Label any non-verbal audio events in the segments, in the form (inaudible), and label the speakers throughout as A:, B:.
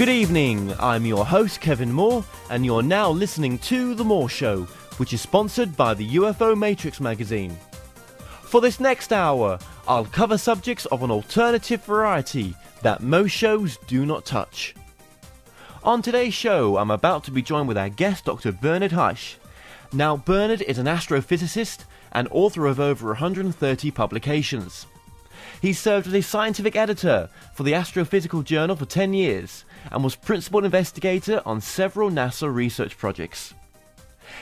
A: Good evening, I'm your host Kevin Moore, and you're now listening to The Moore Show, which is sponsored by the UFO Matrix magazine. For this next hour, I'll cover subjects of an alternative variety that most shows do not touch. On today's show, I'm about to be joined with our guest, Dr. Bernard Haisch. Now, Bernard is an astrophysicist and author of over 130 publications. He served as a scientific editor for the Astrophysical Journal for 10 years and was principal investigator on several NASA research projects.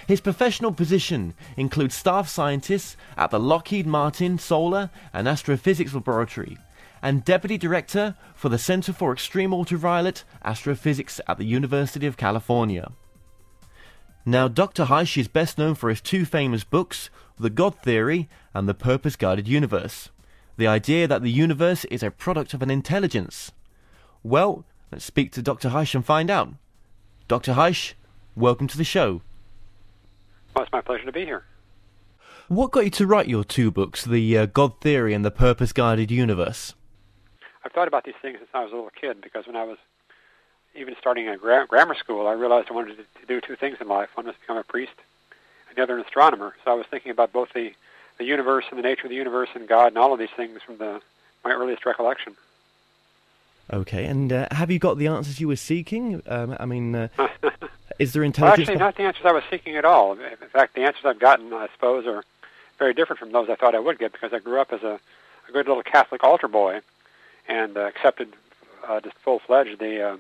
A: His professional position includes staff scientist at the Lockheed Martin Solar and Astrophysics Laboratory and deputy director for the Center for Extreme Ultraviolet Astrophysics at the University of California. Now, Dr. Haisch is best known for his two famous books, The God Theory and The Purpose Guided Universe. The idea that the universe is a product of an intelligence. Well, let's speak to Dr. Haisch and find out. Dr. Haisch, welcome to the show.
B: Well, it's my pleasure to be here.
A: What got you to write your two books, The uh, God Theory and The Purpose Guided Universe?
B: I've thought about these things since I was a little kid because when I was even starting in gra- grammar school, I realized I wanted to, to do two things in life. One was to become a priest, and the other an astronomer. So I was thinking about both the, the universe and the nature of the universe and God and all of these things from the my earliest recollection.
A: Okay, and uh, have you got the answers you were seeking? Um, I mean, uh, (laughs) is there
B: well,
A: intelligence?
B: actually, not the answers I was seeking at all. In fact, the answers I've gotten, I suppose, are very different from those I thought I would get because I grew up as a, a good little Catholic altar boy and uh, accepted uh, just full-fledged the, uh,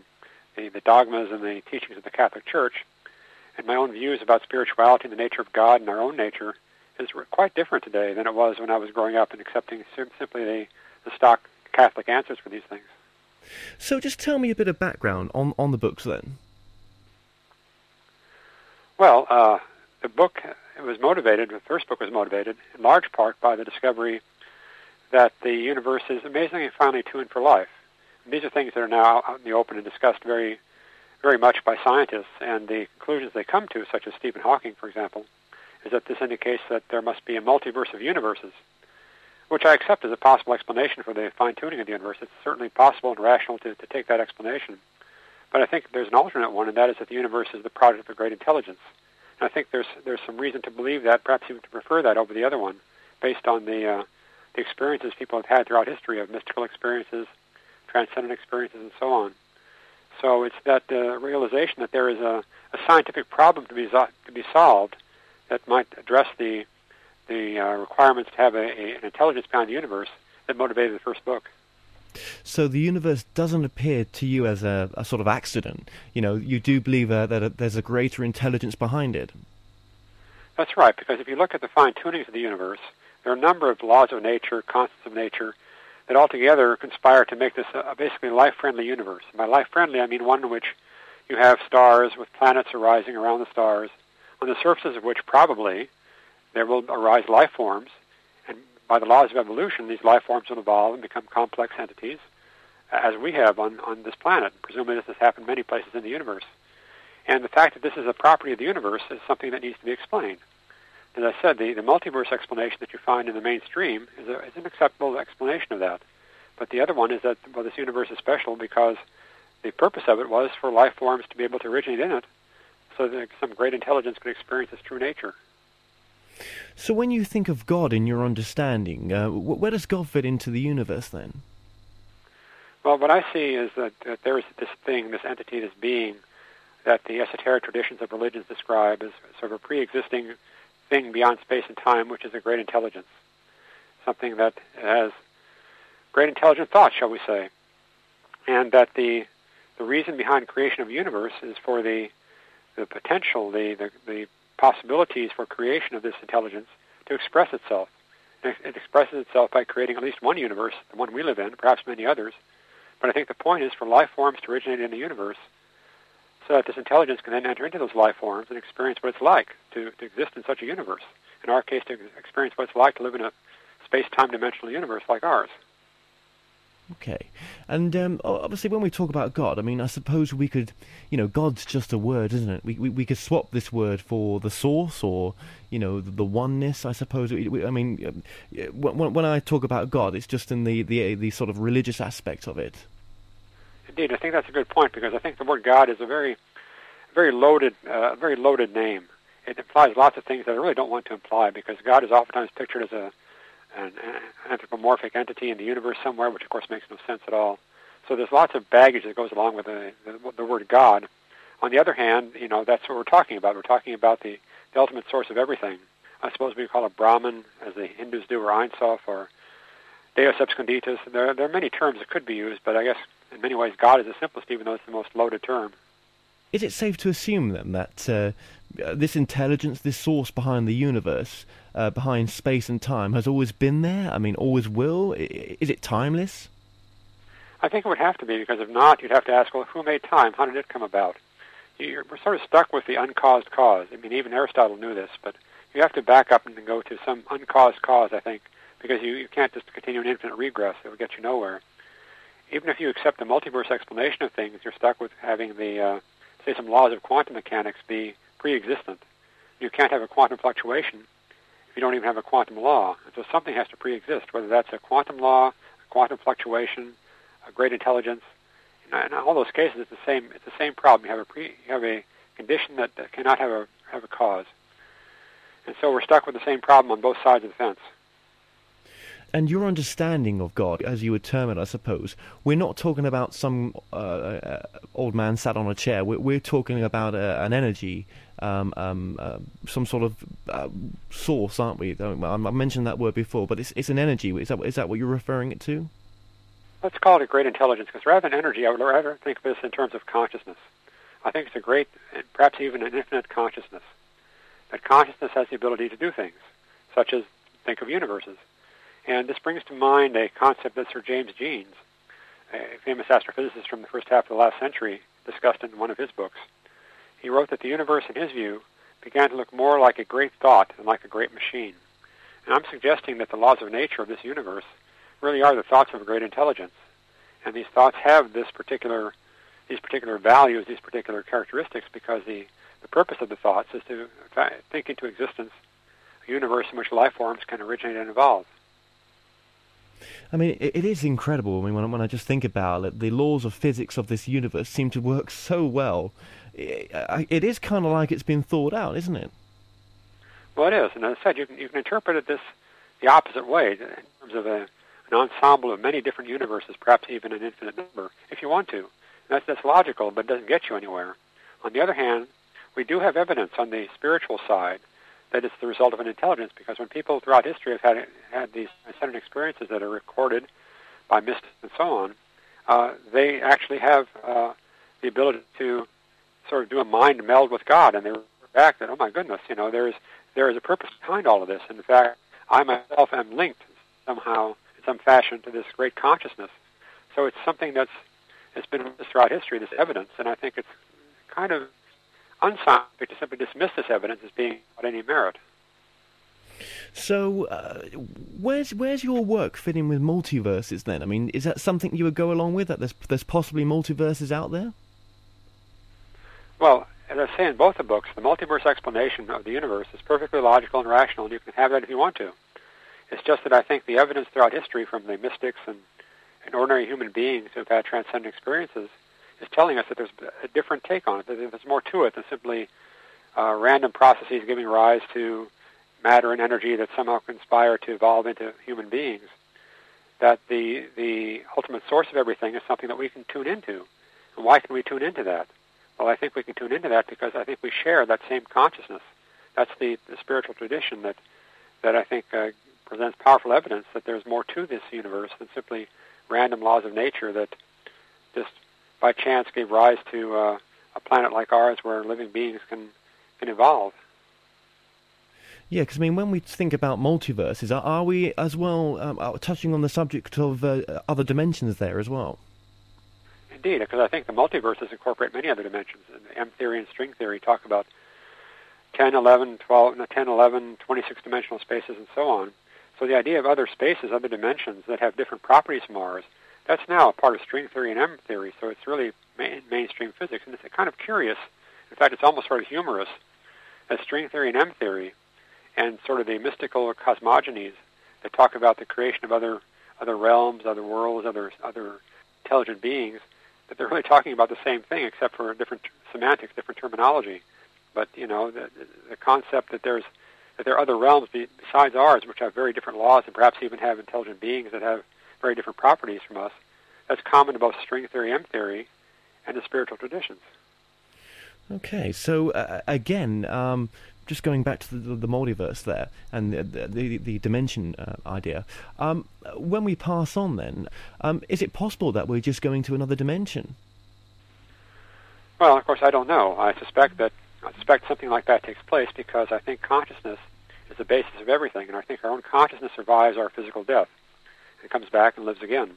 B: the the dogmas and the teachings of the Catholic Church. And my own views about spirituality and the nature of God and our own nature is quite different today than it was when I was growing up and accepting sim- simply the, the stock Catholic answers for these things.
A: So, just tell me a bit of background on, on the books then.
B: Well, uh, the book it was motivated. The first book was motivated in large part by the discovery that the universe is amazingly finely tuned for life. And these are things that are now out in the open and discussed very, very much by scientists. And the conclusions they come to, such as Stephen Hawking, for example, is that this indicates that there must be a multiverse of universes, which I accept as a possible explanation for the fine tuning of the universe. It's certainly possible and rational to, to take that explanation. But I think there's an alternate one, and that is that the universe is the product of a great intelligence. And I think there's there's some reason to believe that, perhaps even to prefer that over the other one, based on the uh, the experiences people have had throughout history of mystical experiences, transcendent experiences, and so on. So it's that uh, realization that there is a, a scientific problem to be to be solved that might address the the uh, requirements to have a, a, an intelligence behind the universe that motivated the first book.
A: So, the universe doesn't appear to you as a, a sort of accident. You know, you do believe uh, that uh, there's a greater intelligence behind it.
B: That's right, because if you look at the fine tunings of the universe, there are a number of laws of nature, constants of nature, that altogether conspire to make this a, a basically life-friendly universe. And by life-friendly, I mean one in which you have stars with planets arising around the stars, on the surfaces of which probably there will arise life forms, and by the laws of evolution, these life forms will evolve and become complex entities, uh, as we have on, on this planet. Presumably this has happened many places in the universe. And the fact that this is a property of the universe is something that needs to be explained. As I said, the, the multiverse explanation that you find in the mainstream is, a, is an acceptable explanation of that. But the other one is that well, this universe is special because the purpose of it was for life forms to be able to originate in it so that some great intelligence could experience its true nature.
A: So, when you think of God in your understanding, uh, where does God fit into the universe then?
B: Well, what I see is that, that there is this thing, this entity, this being, that the esoteric traditions of religions describe as sort of a pre-existing thing beyond space and time, which is a great intelligence, something that has great intelligent thought, shall we say, and that the the reason behind creation of the universe is for the the potential, the, the, the possibilities for creation of this intelligence to express itself. It expresses itself by creating at least one universe, the one we live in, perhaps many others. But I think the point is for life forms to originate in the universe so that this intelligence can then enter into those life forms and experience what it's like to, to exist in such a universe. In our case, to experience what it's like to live in a space-time dimensional universe like ours.
A: Okay. And um, obviously, when we talk about God, I mean, I suppose we could, you know, God's just a word, isn't it? We we, we could swap this word for the source or, you know, the, the oneness. I suppose. We, we, I mean, um, when when I talk about God, it's just in the the the sort of religious aspect of it.
B: Indeed, I think that's a good point because I think the word God is a very, very loaded, uh, very loaded name. It implies lots of things that I really don't want to imply because God is oftentimes pictured as a an, an anthropomorphic entity in the universe somewhere, which of course makes no sense at all. So there's lots of baggage that goes along with the, the, the word God. On the other hand, you know that's what we're talking about. We're talking about the, the ultimate source of everything. I suppose we call it Brahman, as the Hindus do, or Ein Sof, or Deus Absconditus. There, there are many terms that could be used, but I guess in many ways God is the simplest, even though it's the most loaded term.
A: Is it safe to assume then that uh, this intelligence, this source behind the universe, uh, behind space and time, has always been there? I mean, always will? Is it timeless?
B: I think it would have to be, because if not, you'd have to ask, well, who made time? How did it come about? You're, we're sort of stuck with the uncaused cause. I mean, even Aristotle knew this, but you have to back up and go to some uncaused cause, I think, because you, you can't just continue an infinite regress. It will get you nowhere. Even if you accept the multiverse explanation of things, you're stuck with having the, uh, say, some laws of quantum mechanics be pre-existent. You can't have a quantum fluctuation if you don't even have a quantum law. And so something has to pre-exist, whether that's a quantum law, a quantum fluctuation, a great intelligence. In all those cases, it's the same. It's the same problem. You have a pre, you have a condition that, that cannot have a have a cause, and so we're stuck with the same problem on both sides of the fence.
A: And your understanding of God, as you would term it, I suppose, we're not talking about some uh, uh, old man sat on a chair. We're, we're talking about uh, an energy, um, um, uh, some sort of uh, source, aren't we? I mentioned that word before, but it's, it's an energy. Is that, is that what you're referring it to?
B: Let's call it a great intelligence, because rather than energy, I would rather think of this in terms of consciousness. I think it's a great, perhaps even an infinite consciousness. That consciousness has the ability to do things, such as think of universes. And this brings to mind a concept that Sir James Jeans, a famous astrophysicist from the first half of the last century, discussed in one of his books. He wrote that the universe, in his view, began to look more like a great thought than like a great machine. And I'm suggesting that the laws of nature of this universe really are the thoughts of a great intelligence. And these thoughts have this particular, these particular values, these particular characteristics, because the, the purpose of the thoughts is to think into existence a universe in which life forms can originate and evolve.
A: I mean, it, it is incredible. I mean, when, when I just think about it, the laws of physics of this universe seem to work so well. it, it is kind of like it's been thought out, isn't it?
B: Well, it is, and as I said, you can you can interpret it this the opposite way in terms of a an ensemble of many different universes, perhaps even an infinite number, if you want to. That's, that's logical, but it doesn't get you anywhere. On the other hand, we do have evidence on the spiritual side that it's the result of an intelligence, because when people throughout history have had, had these ascendant experiences that are recorded by mystics and so on, uh, they actually have uh, the ability to sort of do a mind meld with God, and they are back that, oh my goodness, you know, there is there is a purpose behind all of this. In fact, I myself am linked somehow in some fashion to this great consciousness. So it's something that's it's been throughout history, this evidence, and I think it's kind of unscientific to simply dismiss this evidence as being without any merit.
A: So, uh, where's where's your work fitting with multiverses then? I mean, is that something you would go along with? That there's there's possibly multiverses out there?
B: Well, as I say in both the books, the multiverse explanation of the universe is perfectly logical and rational, and you can have that if you want to. It's just that I think the evidence throughout history from the mystics and, and ordinary human beings who've had transcendent experiences is telling us that there's a different take on it, that there's more to it than simply uh, random processes giving rise to matter and energy that somehow conspire to evolve into human beings. That the the ultimate source of everything is something that we can tune into. And why can we tune into that? Well, I think we can tune into that because I think we share that same consciousness. That's the, the spiritual tradition that that I think uh, presents powerful evidence that there's more to this universe than simply random laws of nature that just by chance gave rise to uh, a planet like ours where living beings can, can evolve.
A: Yeah, because I mean, when we think about multiverses, are, are we as well um, uh, touching on the subject of uh, other dimensions there as well?
B: Indeed, because I think the multiverses incorporate many other dimensions. And M theory and string theory talk about 10, 11, 12, 10, 11, 26 dimensional spaces, and so on. So the idea of other spaces, other dimensions that have different properties from ours, that's now a part of string theory and M theory. So it's really main, mainstream physics, and it's kind of curious. In fact, it's almost sort of humorous that string theory and M theory, and sort of the mystical cosmogonies that talk about the creation of other other realms, other worlds, other other intelligent beings, that they're really talking about the same thing except for different semantics, different terminology. But you know, the, the concept that there's that there are other realms besides ours which have very different laws and perhaps even have intelligent beings that have very different properties from us. That's common to both string theory, M theory, and the spiritual traditions.
A: Okay, so uh, again, um, just going back to the, the, multiverse there and the the, the dimension uh, idea. Um, when we pass on, then, um, is it possible that we're just going to another dimension?
B: Well, of course, I don't know. I suspect that I suspect something like that takes place because I think consciousness is the basis of everything, and I think our own consciousness survives our physical death. It comes back and lives again.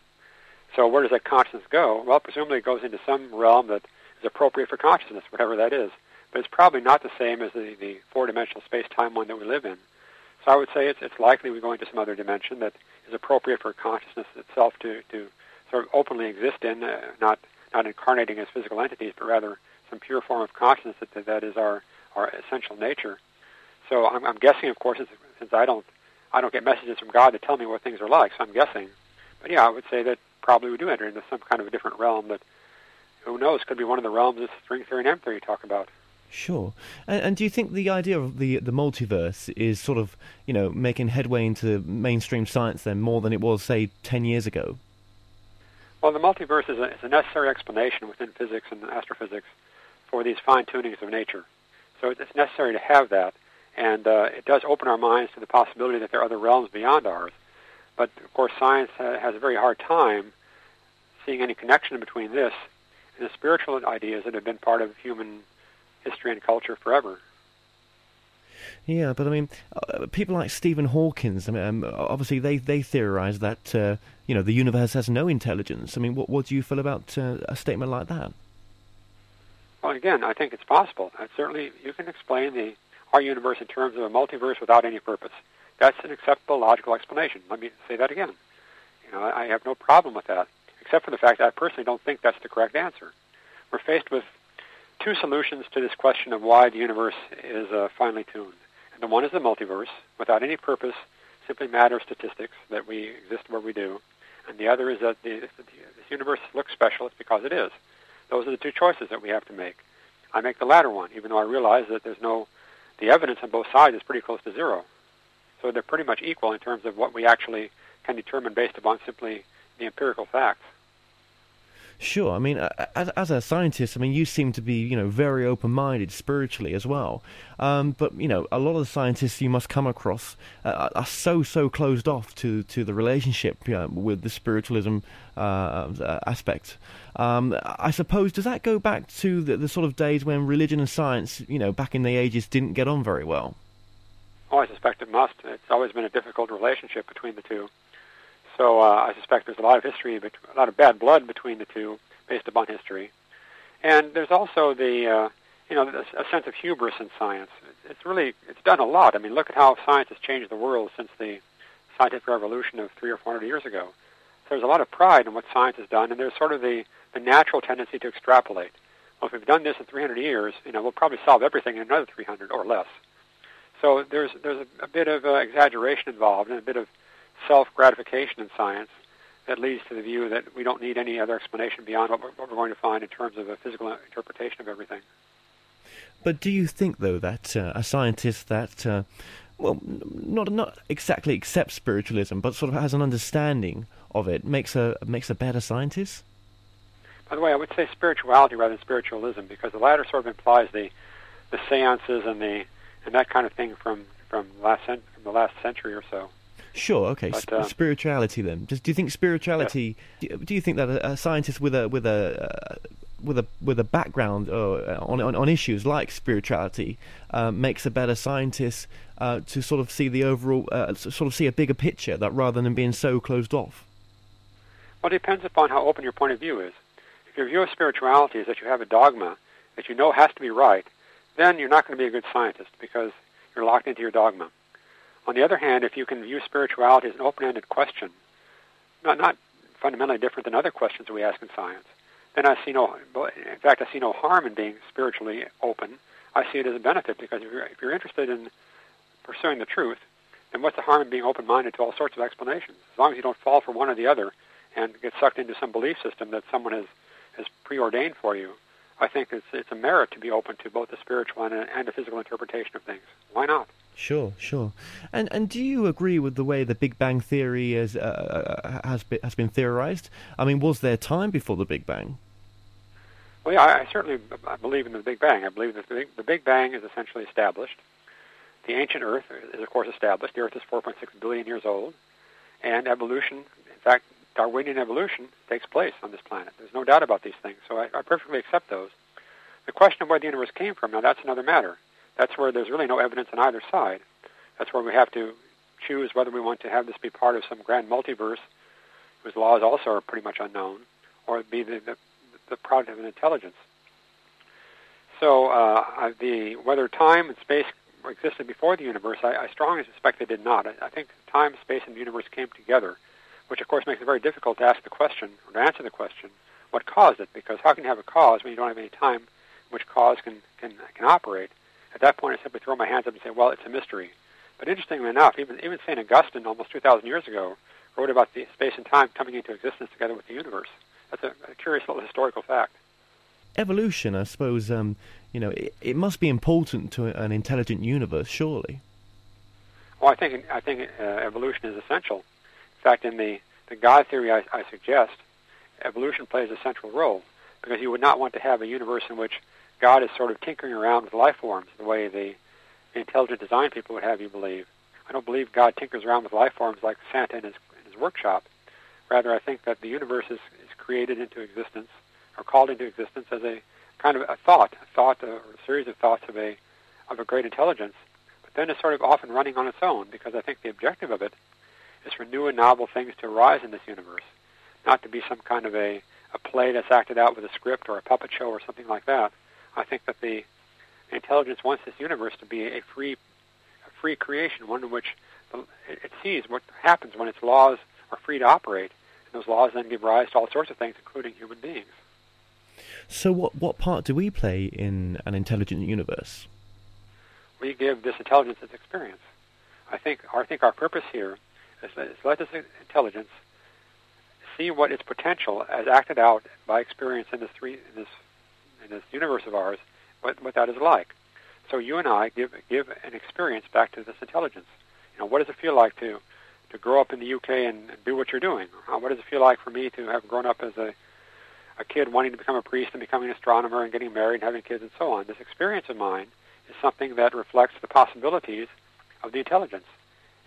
B: So where does that consciousness go? Well, presumably it goes into some realm that is appropriate for consciousness, whatever that is. But it's probably not the same as the, the four-dimensional space-time one that we live in. So I would say it's, it's likely we go into some other dimension that is appropriate for consciousness itself to, to sort of openly exist in, uh, not, not incarnating as physical entities, but rather some pure form of consciousness that, that is our, our essential nature. So I'm, I'm guessing, of course, since I don't, I don't get messages from God that tell me what things are like, so I'm guessing. But yeah, I would say that probably we do enter into some kind of a different realm that, who knows, could be one of the realms that string theory and M theory talk about.
A: Sure. And, and, do you think the idea of the the multiverse is sort of, you know, making headway into mainstream science then more than it was, say, 10 years ago?
B: Well, the multiverse is a, is a necessary explanation within physics and astrophysics for these fine tunings of nature. So it's necessary to have that, and uh, it does open our minds to the possibility that there are other realms beyond ours. But of course, science has a very hard time seeing any connection between this and the spiritual ideas that have been part of human history and culture forever.
A: Yeah, but I mean, uh, people like Stephen Hawkins. I mean, um, obviously they they theorize that uh, you know the universe has no intelligence. I mean, what what do you feel about uh, a statement like that?
B: Well, again, I think it's possible. Uh, certainly, you can explain the our universe in terms of a multiverse without any purpose. That's an acceptable logical explanation. Let me say that again. You know, I have no problem with that, except for the fact that I personally don't think that's the correct answer. We're faced with two solutions to this question of why the universe is uh, finely tuned. And the one is the multiverse, without any purpose, simply matter statistics that we exist where we do. And the other is that the, this universe looks special, it's because it is. Those are the two choices that we have to make. I make the latter one, even though I realize that there's no, the evidence on both sides is pretty close to zero. So they're pretty much equal in terms of what we actually can determine based upon simply the empirical facts.
A: Sure. I mean, as, as a scientist, I mean, you seem to be, you know, very open-minded spiritually as well. Um, but you know, a lot of the scientists you must come across uh, are so so closed off to to the relationship you know, with the spiritualism uh, uh, aspect. Um, I suppose does that go back to the, the sort of days when religion and science, you know, back in the ages, didn't get on very well?
B: Oh, I suspect it must. It's always been a difficult relationship between the two. So uh, I suspect there's a lot of history, a lot of bad blood between the two, based upon history. And there's also the, uh, you know, a sense of hubris in science. It's really, it's done a lot. I mean, look at how science has changed the world since the scientific revolution of three or four hundred years ago. So there's a lot of pride in what science has done, and there's sort of the, the natural tendency to extrapolate. Well, if we've done this in 300 years, you know, we'll probably solve everything in another 300 or less. So there's there's a, a bit of uh, exaggeration involved and a bit of self gratification in science that leads to the view that we don't need any other explanation beyond what we're, what we're going to find in terms of a physical interpretation of everything.
A: But do you think, though, that uh, a scientist that, uh, well, not not exactly accepts spiritualism, but sort of has an understanding of it, makes a makes a better scientist?
B: By the way, I would say spirituality rather than spiritualism, because the latter sort of implies the the seances and the and that kind of thing from from last cent- from the last century or so.
A: Sure. Okay. But, um, spirituality then. do you think spirituality? Yeah. Do, you think that a, a, scientist with a with a uh, with a with a background uh, on, on, on issues like spirituality uh, makes a better scientist uh, to sort of see the overall uh, sort of see a bigger picture that rather than being so closed off?
B: Well, it depends upon how open your point of view is. If your view of spirituality is that you have a dogma that you know has to be right, then you're not going to be a good scientist because you're locked into your dogma. On the other hand, if you can view spirituality as an open-ended question, not, not fundamentally different than other questions we ask in science, then I see no, in fact, I see no harm in being spiritually open. I see it as a benefit because if you're, if you're interested in pursuing the truth, then what's the harm in being open-minded to all sorts of explanations? As long as you don't fall for one or the other and get sucked into some belief system that someone has is preordained for you, I think it's it's a merit to be open to both the spiritual and, and the physical interpretation of things. Why not?
A: Sure, sure. And and do you agree with the way the Big Bang theory is, uh, uh has been, has been theorized? I mean, was there time before the Big Bang?
B: Well, yeah, I, certainly I believe in the Big Bang. I believe that the Big, the Big Bang is essentially established. The ancient Earth is, of course, established. The Earth is 4.6 billion years old, and evolution, in fact, Darwinian evolution takes place on this planet. There's no doubt about these things, so I, I perfectly accept those. The question of where the universe came from, now that's another matter. That's where there's really no evidence on either side. That's where we have to choose whether we want to have this be part of some grand multiverse whose laws also are pretty much unknown, or be the, the, the product of an intelligence. So uh, the whether time and space existed before the universe, I, I strongly suspect they did not. I, I think time, space, and the universe came together, which of course makes it very difficult to ask the question or to answer the question, what caused it? Because how can you have a cause when you don't have any time in which cause can, can, can operate? At that point, I simply throw my hands up and say, well, it's a mystery. But interestingly enough, even, even St. Augustine, almost 2,000 years ago, wrote about the space and time coming into existence together with the universe. That's a, a curious little historical fact.
A: Evolution, I suppose, um, you know, it, it, must be important to an intelligent universe, surely.
B: Well, I think I think uh, evolution is essential. In fact, in the, the God theory I, I suggest, evolution plays a central role because you would not want to have a universe in which God is sort of tinkering around with life forms the way the, intelligent design people would have you believe. I don't believe God tinkers around with life forms like Santa in his, in his workshop. Rather, I think that the universe is, is created into existence or called into existence as a kind of a thought, a thought or a series of thoughts of a of a great intelligence. But then it's sort of off and running on its own because I think the objective of it is for new and novel things to arise in this universe, not to be some kind of a, a play that's acted out with a script or a puppet show or something like that. I think that the intelligence wants this universe to be a free, a free creation, one in which the, it sees what happens when its laws are free to operate, and those laws then give rise to all sorts of things, including human beings.
A: So, what what part do we play in an intelligent universe?
B: We give this intelligence its experience. I think I think our purpose here is, is let this intelligence see what its potential, as acted out by experience in this three in this in this universe of ours, what, what that is like. So you and I give give an experience back to this intelligence. You know, what does it feel like to to grow up in the UK and, do what you're doing? What does it feel like for me to have grown up as a a kid wanting to become a priest and becoming an astronomer and getting married and having kids and so on? This experience of mine is something that reflects the possibilities of the intelligence.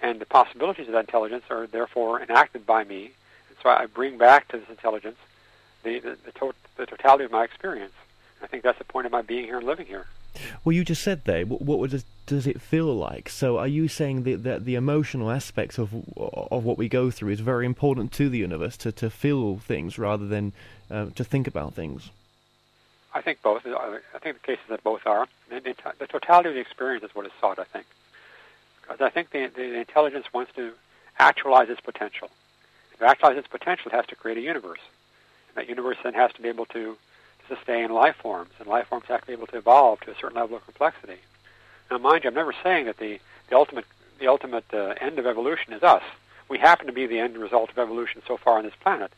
B: And the possibilities of that intelligence are therefore enacted by me. And so I bring back to this intelligence the, the, the, to- the totality of my experience. I think that's the point of my being here and living here.
A: Well, you just said there. What, what does does it feel like? So, are you saying that, that the emotional aspects of of what we go through is very important to the universe to, to feel things rather than uh, to think about things?
B: I think both. I think the cases that both are. The, the totality of the experience is what is sought. I think, because I think the, the intelligence wants to actualize its potential. To actualize its potential, it has to create a universe, and that universe then has to be able to sustain life forms, and life forms have to be able to evolve to a certain level of complexity. Now, mind you, I'm never saying that the, the ultimate the ultimate uh, end of evolution is us. We happen to be the end result of evolution so far on this planet,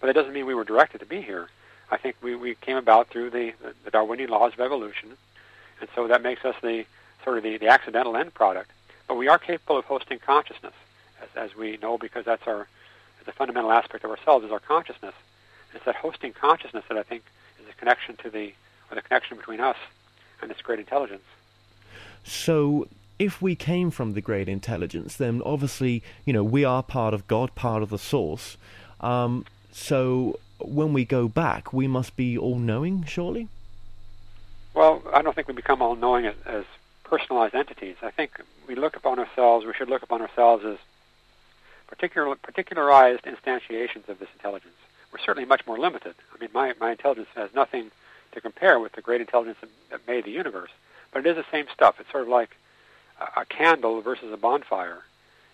B: but that doesn't mean we were directed to be here. I think we, we came about through the, the Darwinian laws of evolution, and so that makes us the sort of the, the accidental end product. But we are capable of hosting consciousness, as, as we know, because that's our the fundamental aspect of ourselves is our consciousness. It's that hosting consciousness that I think is the connection to the or the connection between us and this great intelligence.
A: So if we came from the great intelligence, then obviously, you know, we are part of God, part of the source. Um, so when we go back, we must be all knowing, surely?
B: Well, I don't think we become all knowing as, as personalized entities. I think we look upon ourselves, we should look upon ourselves as particular, particularized instantiations of this intelligence. We're certainly much more limited. I mean, my, my intelligence has nothing to compare with the great intelligence that, that made the universe, but it is the same stuff. It's sort of like a, a candle versus a bonfire.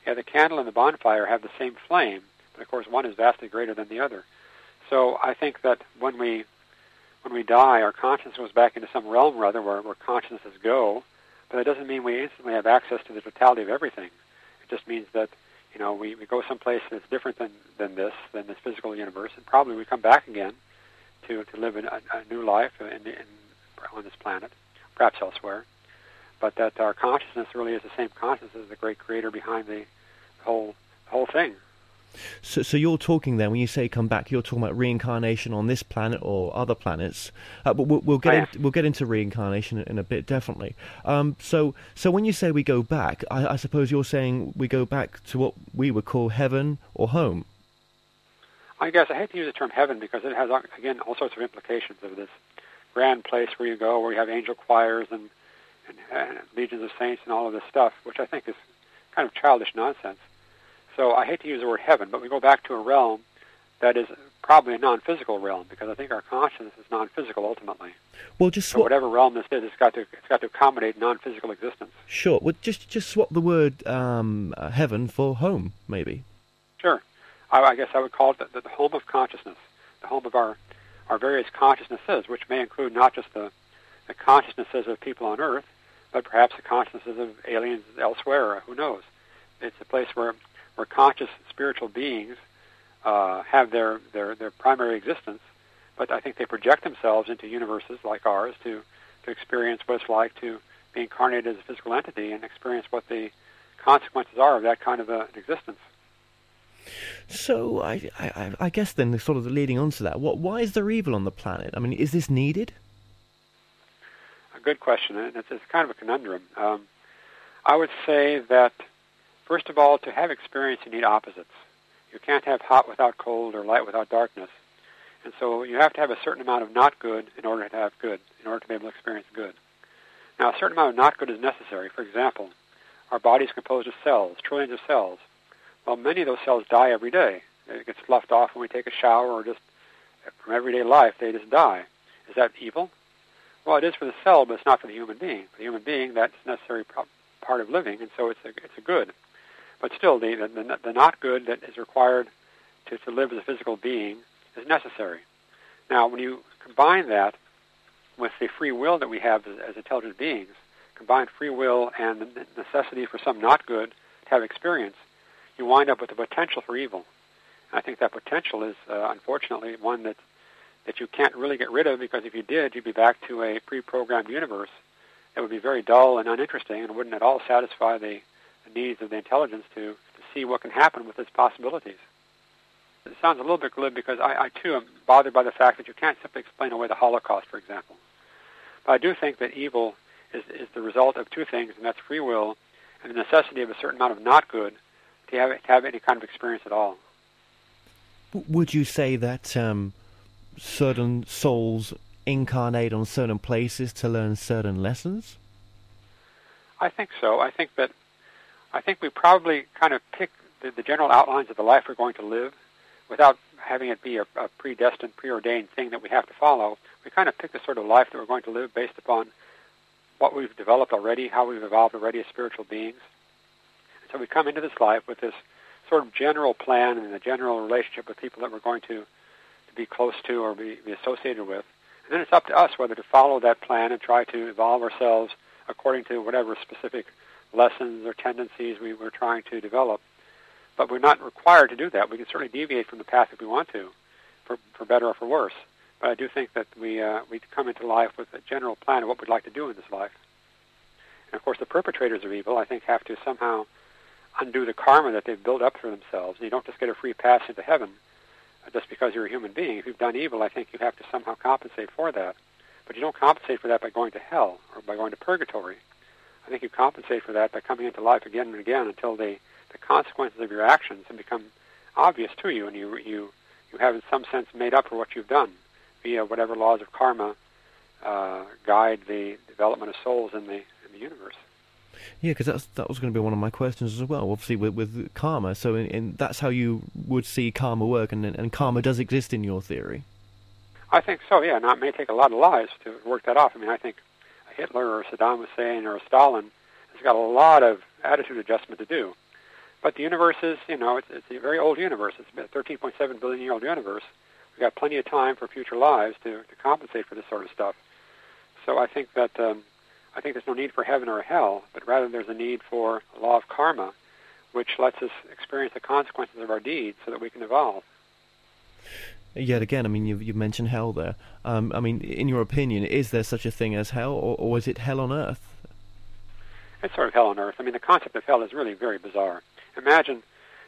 B: Yeah, the candle and the bonfire have the same flame, but of course one is vastly greater than the other. So I think that when we when we die, our consciousness goes back into some realm or other where, where consciousnesses go, but that doesn't mean we instantly have access to the totality of everything. It just means that you know, we, we go someplace that's different than, than this, than this physical universe, and probably we come back again to, to live in a, a new life in, in, on this planet, perhaps elsewhere, but that our consciousness really is the same consciousness as the great creator behind the whole whole thing.
A: So, so you're talking then when you say come back, you're talking about reincarnation on this planet or other planets. Uh, but we'll, we'll get
B: oh,
A: in, we'll get into reincarnation in, in a bit, definitely. Um, so, so when you say we go back, I, I suppose you're saying we go back to what we would call heaven or home.
B: I guess I hate to use the term heaven because it has again all sorts of implications of this grand place where you go, where you have angel choirs and, and, and legions of saints and all of this stuff, which I think is kind of childish nonsense. So I hate to use the word heaven, but we go back to a realm that is probably a non-physical realm because I think our consciousness is non-physical ultimately.
A: Well, just
B: so whatever realm this is, it's got to it's got to accommodate non-physical existence.
A: Sure. Well, just just swap the word um, uh, heaven for home, maybe.
B: Sure. I, I guess I would call it the, the home of consciousness, the home of our our various consciousnesses, which may include not just the the consciousnesses of people on Earth, but perhaps the consciousnesses of aliens elsewhere. Who knows? It's a place where where conscious spiritual beings uh, have their, their, their primary existence, but I think they project themselves into universes like ours to, to experience what it's like to be incarnated as a physical entity and experience what the consequences are of that kind of a, an existence.
A: So I, I, I guess then, sort of leading on to that, what, why is there evil on the planet? I mean, is this needed?
B: A good question, and it's, it's kind of a conundrum. Um, I would say that First of all, to have experience, you need opposites. You can't have hot without cold or light without darkness. And so you have to have a certain amount of not good in order to have good, in order to be able to experience good. Now, a certain amount of not good is necessary. For example, our body is composed of cells, trillions of cells. Well, many of those cells die every day. It gets sloughed off when we take a shower or just from everyday life, they just die. Is that evil? Well, it is for the cell, but it's not for the human being. For the human being, that's a necessary part of living, and so it's a, it's a good. But still, the, the, the not good that is required to, to live as a physical being is necessary. Now, when you combine that with the free will that we have as, as intelligent beings, combine free will and the necessity for some not good to have experience, you wind up with the potential for evil. And I think that potential is, uh, unfortunately, one that that you can't really get rid of because if you did, you'd be back to a pre-programmed universe that would be very dull and uninteresting and wouldn't at all satisfy the the needs of the intelligence to, to see what can happen with its possibilities. It sounds a little bit glib because I, I too am bothered by the fact that you can't simply explain away the Holocaust, for example. But I do think that evil is, is the result of two things, and that's free will and the necessity of a certain amount of not good to have, to have any kind of experience at all.
A: Would you say that um, certain souls incarnate on certain places to learn certain lessons?
B: I think so. I think that I think we probably kind of pick the, the general outlines of the life we're going to live without having it be a, a predestined, preordained thing that we have to follow. We kind of pick the sort of life that we're going to live based upon what we've developed already, how we've evolved already as spiritual beings. So we come into this life with this sort of general plan and a general relationship with people that we're going to, to be close to or be, be associated with. And then it's up to us whether to follow that plan and try to evolve ourselves according to whatever specific lessons or tendencies we were trying to develop. But we're not required to do that. We can certainly deviate from the path if we want to, for, for better or for worse. But I do think that we uh, we come into life with a general plan of what we'd like to do in this life. And of course, the perpetrators of evil, I think, have to somehow undo the karma that they've built up for themselves. And you don't just get a free pass into heaven uh, just because you're a human being. If you've done evil, I think you have to somehow compensate for that. But you don't compensate for that by going to hell or by going to purgatory. I think you compensate for that by coming into life again and again until the, the consequences of your actions have become obvious to you, and you you you have in some sense made up for what you've done via whatever laws of karma uh, guide the development of souls in the in the universe.
A: Yeah, because that's that was going to be one of my questions as well. Obviously, with, with karma, so in, in, that's how you would see karma work, and and karma does exist in your theory.
B: I think so. Yeah, now it may take a lot of lives to work that off. I mean, I think Hitler or Saddam Hussein or Stalin has got a lot of attitude adjustment to do. But the universe is, you know, it's, it's a very old universe. It's a 13.7 billion year old universe. We've got plenty of time for future lives to, to compensate for this sort of stuff. So I think that um, I think there's no need for heaven or hell, but rather there's a need for a law of karma, which lets us experience the consequences of our deeds so that we can evolve.
A: Yet again, I mean, you've, you've mentioned hell there. Um, I mean, in your opinion, is there such a thing as hell, or, or is it hell on earth?
B: It's sort of hell on earth. I mean, the concept of hell is really very bizarre. Imagine,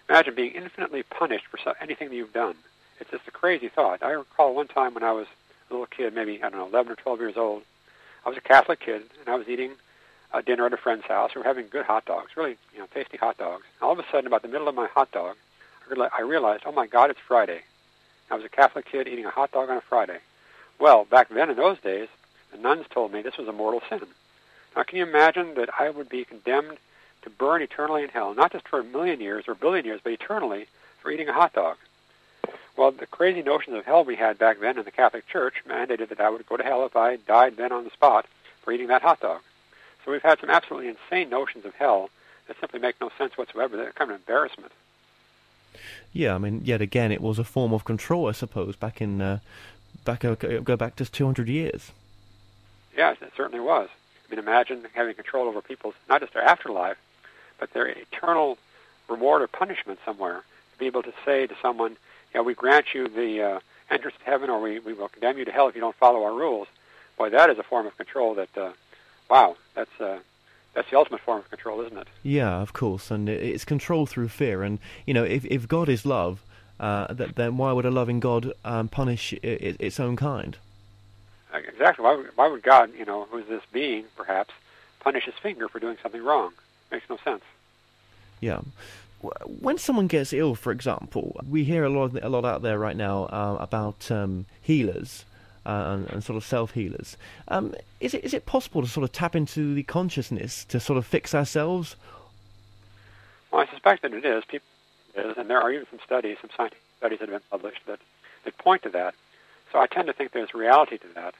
B: imagine being infinitely punished for so, anything that you've done. It's just a crazy thought. I recall one time when I was a little kid, maybe I don't know, 11 or 12 years old. I was a Catholic kid, and I was eating a dinner at a friend's house. We were having good hot dogs, really, you know, tasty hot dogs. And all of a sudden, about the middle of my hot dog, I realized, oh my God, it's Friday. I was a Catholic kid eating a hot dog on a Friday. Well, back then in those days, the nuns told me this was a mortal sin. Now, can you imagine that I would be condemned to burn eternally in hell, not just for a million years or a billion years, but eternally for eating a hot dog? Well, the crazy notions of hell we had back then in the Catholic Church mandated that I would go to hell if I died then on the spot for eating that hot dog. So we've had some absolutely insane notions of hell that simply make no sense whatsoever. They're kind of an embarrassment.
A: Yeah, I mean, yet again, it was a form of control, I suppose, back in uh, back uh, go back just 200 years.
B: Yes, it certainly was. I mean, imagine having control over people's not just their afterlife, but their eternal reward or punishment somewhere. To be able to say to someone, "Yeah, we grant you the uh, entrance to heaven, or we we will condemn you to hell if you don't follow our rules." Boy, that is a form of control that, uh, wow, that's uh, that's the ultimate form of control, isn't it?
A: Yeah, of course, and it's control through fear. And you know, if if God is love, uh, that, then why would a loving God um, punish it, its own kind?
B: Exactly. Why would, why would God, you know, who is this being, perhaps, punish his finger for doing something wrong? Makes no sense.
A: Yeah. When someone gets ill, for example, we hear a lot, a lot out there right now uh, about um, healers and, and, sort of self healers. Um, is it is it possible to sort of tap into the consciousness to sort of fix ourselves?
B: Well, I suspect that it is. People is, and there are even some studies, some scientific studies that have been published that that point to that. So I tend to think there's reality to that,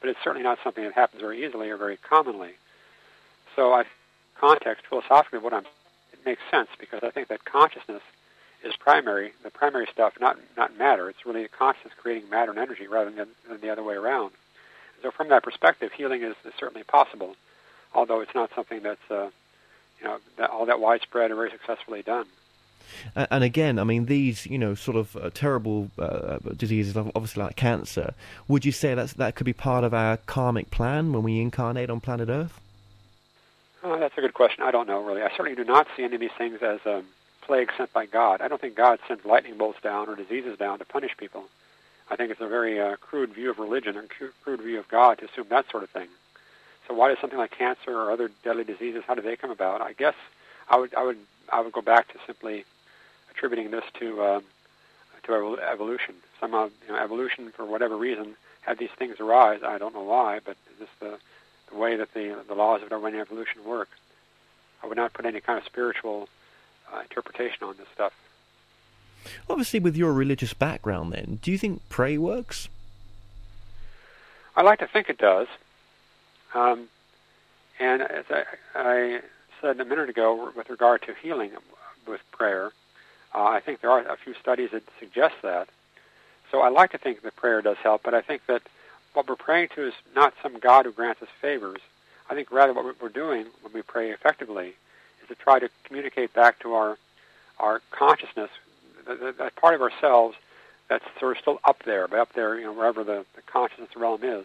B: but it's certainly not something that happens very easily or very commonly. So I context philosophically what I'm it makes sense because I think that consciousness is primary, the primary stuff, not not matter. It's really a consciousness creating matter and energy rather than, than the other way around. So from that perspective, healing is, is certainly possible, although it's not something that's uh, you know that, all that widespread or very successfully done.
A: And again, I mean, these you know sort of uh, terrible uh, diseases, obviously like cancer. Would you say that that could be part of our karmic plan when we incarnate on planet Earth?
B: Oh, that's a good question. I don't know really. I certainly do not see any of these things as um, plague sent by God. I don't think God sends lightning bolts down or diseases down to punish people. I think it's a very uh, crude view of religion and crude view of God to assume that sort of thing. So why does something like cancer or other deadly diseases? How do they come about? I guess I would I would I would go back to simply attributing this to uh, to evolution. Somehow, you know, evolution for whatever reason had these things arise. I don't know why, but this the the way that the the laws of Darwinian evolution work. I would not put any kind of spiritual uh, interpretation on this stuff.
A: Obviously, with your religious background, then, do you think pray works?
B: I like to think it does. Um, and as I, I said a minute ago, with regard to healing with prayer, uh, I think there are a few studies that suggest that. So I like to think that prayer does help, but I think that what we're praying to is not some God who grants us favors. I think rather what we're doing when we pray effectively to try to communicate back to our our consciousness, that, that part of ourselves that's sort of still up there, but up there, you know, wherever the, the consciousness realm is,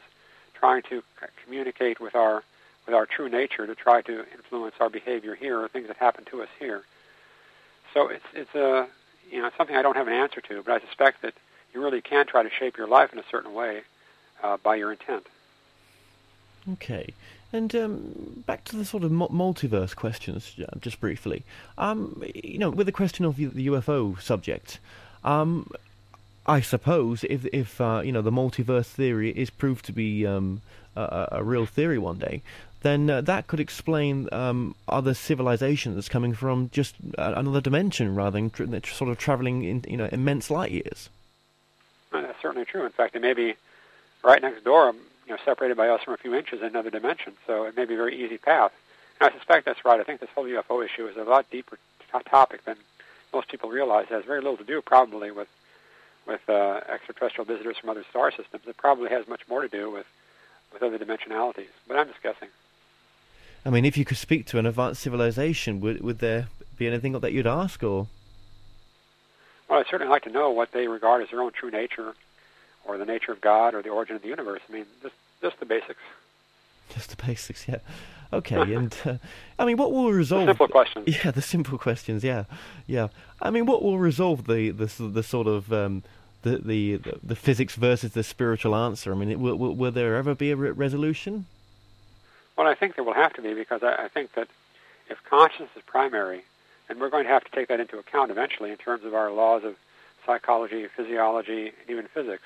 B: trying to communicate with our with our true nature to try to influence our behavior here or things that happen to us here. So it's it's a you know something I don't have an answer to, but I suspect that you really can try to shape your life in a certain way uh, by your intent.
A: Okay, and um, back to the sort of multiverse questions, just briefly. Um, you know, with the question of the UFO subject, um, I suppose if if uh, you know the multiverse theory is proved to be um, a, a, real theory one day, then uh, that could explain um, other civilizations coming from just uh, another dimension rather than tr- sort of traveling in you know immense light years.
B: Well, that's certainly true. In fact, it may be right next door, you know, separated by us from a few inches in another dimension. So it may be a very easy path. And I suspect that's right. I think this whole UFO issue is a lot deeper t- topic than most people realize. It has very little to do, probably, with with uh, extraterrestrial visitors from other star systems. It probably has much more to do with with other dimensionalities. But I'm just guessing.
A: I mean, if you could speak to an advanced civilization, would would there be anything that you'd ask, or?
B: Well, I'd certainly like to know what they regard as their own true nature, or the nature of God, or the origin of the universe. I mean, just just the basics.
A: Just the basics, yeah. Okay, (laughs) and uh, I mean, what will resolve?
B: The simple questions. (laughs)
A: Yeah, the simple questions. Yeah, yeah. I mean, what will resolve the the the sort of um, the, the the physics versus the spiritual answer? I mean, will, will, will there ever be a re- resolution?
B: Well, I think there will have to be because I, I think that if consciousness is primary, and we're going to have to take that into account eventually in terms of our laws of psychology, physiology, and even physics.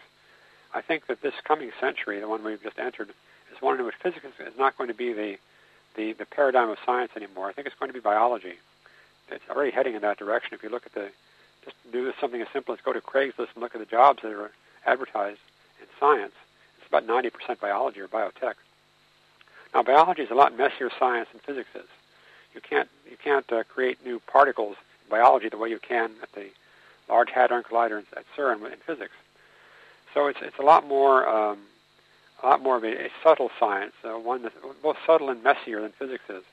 B: I think that this coming century, the one we've just entered, is one in which physics is not going to be the, the, the paradigm of science anymore. I think it's going to be biology. It's already heading in that direction. If you look at the, just do something as simple as go to Craigslist and look at the jobs that are advertised in science, it's about 90% biology or biotech. Now, biology is a lot messier science than physics is. You can't you can't uh, create new particles in biology the way you can at the Large Hadron Collider at CERN in physics. So it's it's a lot more um, a lot more of a, a subtle science, uh, one that's both subtle and messier than physics is.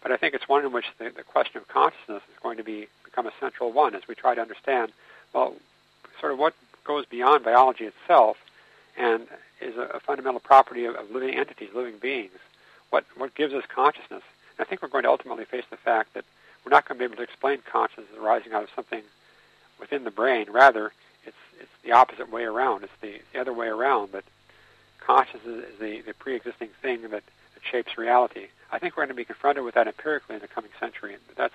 B: But I think it's one in which the, the question of consciousness is going to be become a central one as we try to understand well sort of what goes beyond biology itself and is a, a fundamental property of, of living entities, living beings what, what gives us consciousness. And I think we're going to ultimately face the fact that we're not going to be able to explain consciousness arising out of something within the brain. Rather, it's, the opposite way around. It's the, the other way around, that consciousness is the, the pre-existing thing that, that shapes reality. I think we're going to be confronted with that empirically in the coming century. And that's,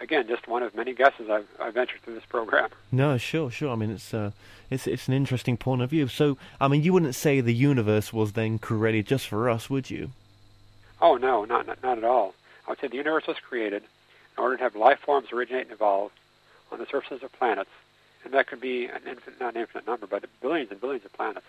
B: again, just one of many guesses I've, I've ventured through this program. (laughs)
A: No, sure, sure. I mean, it's uh, it's it's an interesting point of view. So, I mean, you wouldn't say the universe was then created just for us, would you?
B: Oh no, not, not not at all. I would say the universe was created in order to have life forms originate and evolve on the surfaces of planets, and that could be an infinite, not an infinite number, but billions and billions of planets.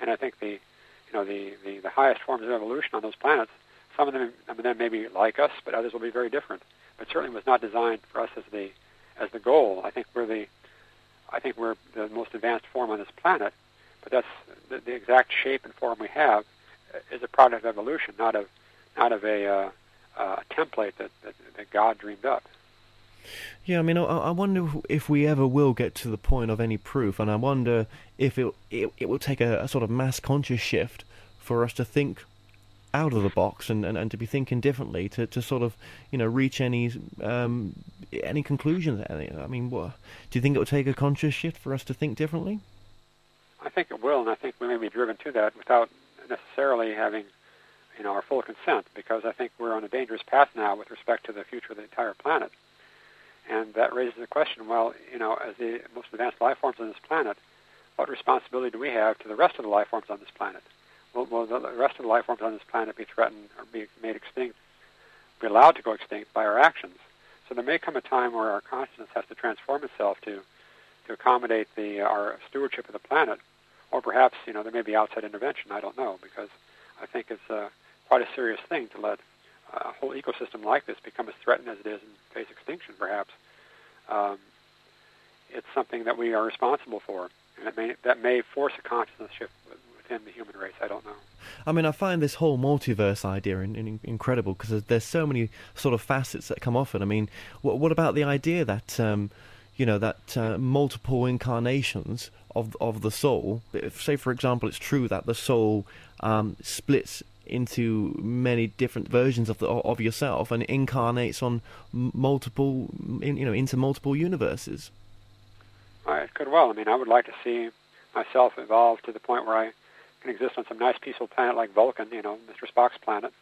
B: And I think the, you know, the, the, the highest forms of evolution on those planets, some of them, some of them may be like us, but others will be very different. But certainly was not designed for us as the, as the goal. I think we're the, I think we're the most advanced form on this planet, but that's the, the exact shape and form we have is a product of evolution, not of out of a, uh, uh, template that, that, that God dreamed up.
A: Yeah, I mean, I, I, wonder if we ever will get to the point of any proof, and I wonder if it it, it will take a, a, sort of mass conscious shift for us to think out of the box and, and, and to be thinking differently to, to sort of you know reach any um, any conclusions. I mean, what, do you think it will take a conscious shift for us to think differently?
B: I think it will, and I think we may be driven to that without necessarily having you know, our full consent because I think we're on a dangerous path now with respect to the future of the entire planet. And that raises the question, well, you know, as the most advanced life forms on this planet, what responsibility do we have to the rest of the life forms on this planet? Will, will the rest of the life forms on this planet be threatened or be made extinct, be allowed to go extinct by our actions? So there may come a time where our consciousness has to transform itself to, to accommodate the, our stewardship of the planet, or perhaps, you know, there may be outside intervention. I don't know because I think it's uh, quite a serious thing to let a whole ecosystem like this become as threatened as it is and face extinction, perhaps. Um, it's something that we are responsible for, and it may, that may force a consciousness shift within the human race. I don't know.
A: I mean, I find this whole multiverse idea in, in, incredible because there's, so many sort of facets that come off it. I mean, what, what about the idea that um, you know that uh, multiple incarnations of of the soul? If, say, for example, it's true that the soul um, splits into many different versions of the of yourself and incarnates on multiple you know into multiple universes.
B: It could well i mean i would like to see myself evolve to the point where i can exist on some nice peaceful planet like vulcan you know mr spock's planet.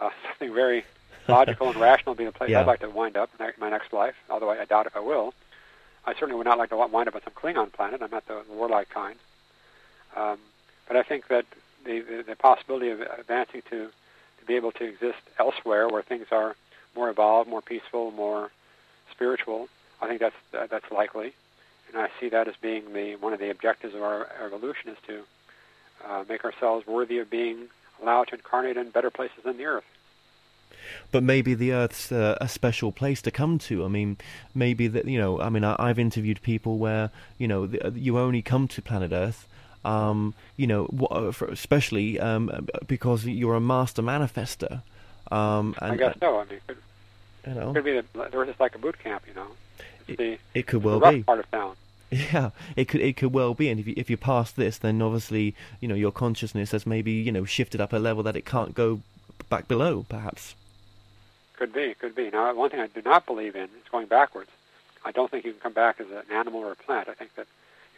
B: Uh, (laughs) something very (laughs) logical and rational would be the place yeah. i'd like to wind up in my next life although I, I doubt if i will. I certainly would not like to wind up on some klingon planet. I'm not the warlike kind. Um, but i think that the, the, possibility of advancing to, to be able to exist elsewhere where things are more evolved, more peaceful, more spiritual, I think that's uh, that's likely, and I see that as being the one of the objectives of our evolution is to uh, make ourselves worthy of being allowed to incarnate in better places than the Earth.
A: But maybe the Earth's uh, a special place to come to. I mean, maybe that you know. I mean, I, have interviewed people where you know the, you only come to planet Earth um, you know, uh, especially um, because you're a master manifester. Um,
B: and, I guess so. I mean, could, you know, could be the, there was just like a boot camp, you know. It's the,
A: it could
B: the
A: well
B: rough
A: be.
B: part of town. (laughs)
A: Yeah, it could it could well be, and if you, if you pass this, then obviously you know your consciousness has maybe you know shifted up a level that it can't go back below, perhaps.
B: Could be, could be. Now, one thing I do not believe in is going backwards. I don't think you can come back as an animal or a plant. I think that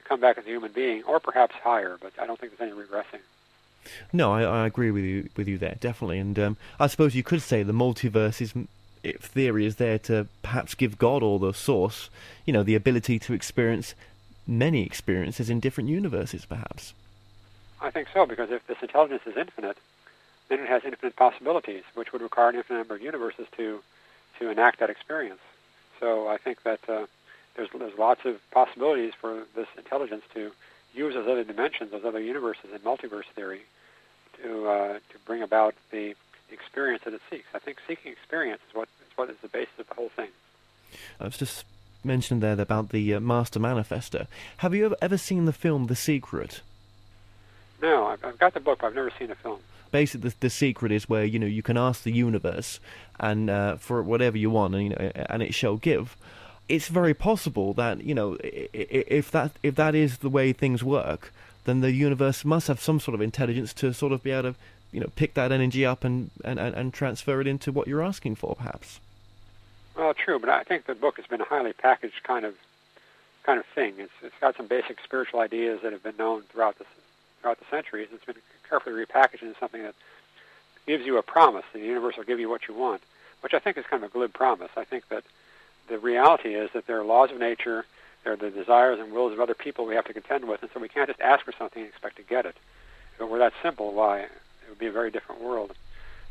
B: come back as a human being, or perhaps higher, but I don't think there's any regressing.
A: No, I, I agree with you with you there definitely, and um, I suppose you could say the multiverse is if theory is there to perhaps give God or the source, you know, the ability to experience many experiences in different universes, perhaps.
B: I think so, because if this intelligence is infinite, then it has infinite possibilities, which would require an infinite number of universes to to enact that experience. So I think that uh, there's there's lots of possibilities for this intelligence to use those other dimensions, those other universes in multiverse theory, to uh, to bring about the experience that it seeks. I think seeking experience is what is what is the basis of the whole thing.
A: I was just mentioned there about the uh, Master Manifester. Have you ever, ever seen the film The Secret?
B: No, I've, I've got the book, but I've never seen the film.
A: Basically, the, the secret is where you know you can ask the universe and uh, for whatever you want, and you know, and it shall give. It's very possible that you know if that if that is the way things work, then the universe must have some sort of intelligence to sort of be able to you know pick that energy up and and, and, and transfer it into what you're asking for, perhaps.
B: Well, true, but I think the book has been a highly packaged kind of kind of thing. It's it's got some basic spiritual ideas that have been known throughout the throughout the centuries. It's been carefully repackaged into something that gives you a promise. that The universe will give you what you want, which I think is kind of a glib promise. I think that the reality is that there are laws of nature, there are the desires and wills of other people we have to contend with, and so we can't just ask for something and expect to get it. If it were that simple, why it would be a very different world.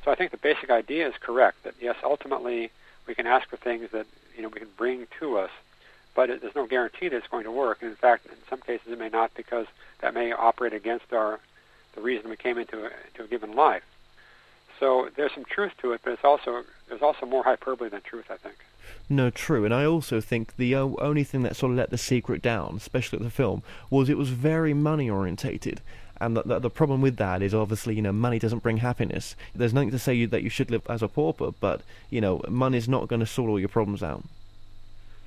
B: So I think the basic idea is correct. That yes, ultimately we can ask for things that you know we can bring to us, but it, there's no guarantee that it's going to work. And in fact, in some cases it may not because that may operate against our the reason we came into a, into a given life. So there's some truth to it, but it's also there's also more hyperbole than truth, I think.
A: No, true, and I also think the o- only thing that sort of let the secret down, especially at the film, was it was very money orientated. And the, the, the problem with that is obviously, you know, money doesn't bring happiness. There's nothing to say you, that you should live as a pauper, but, you know, money's not going to sort all your problems out.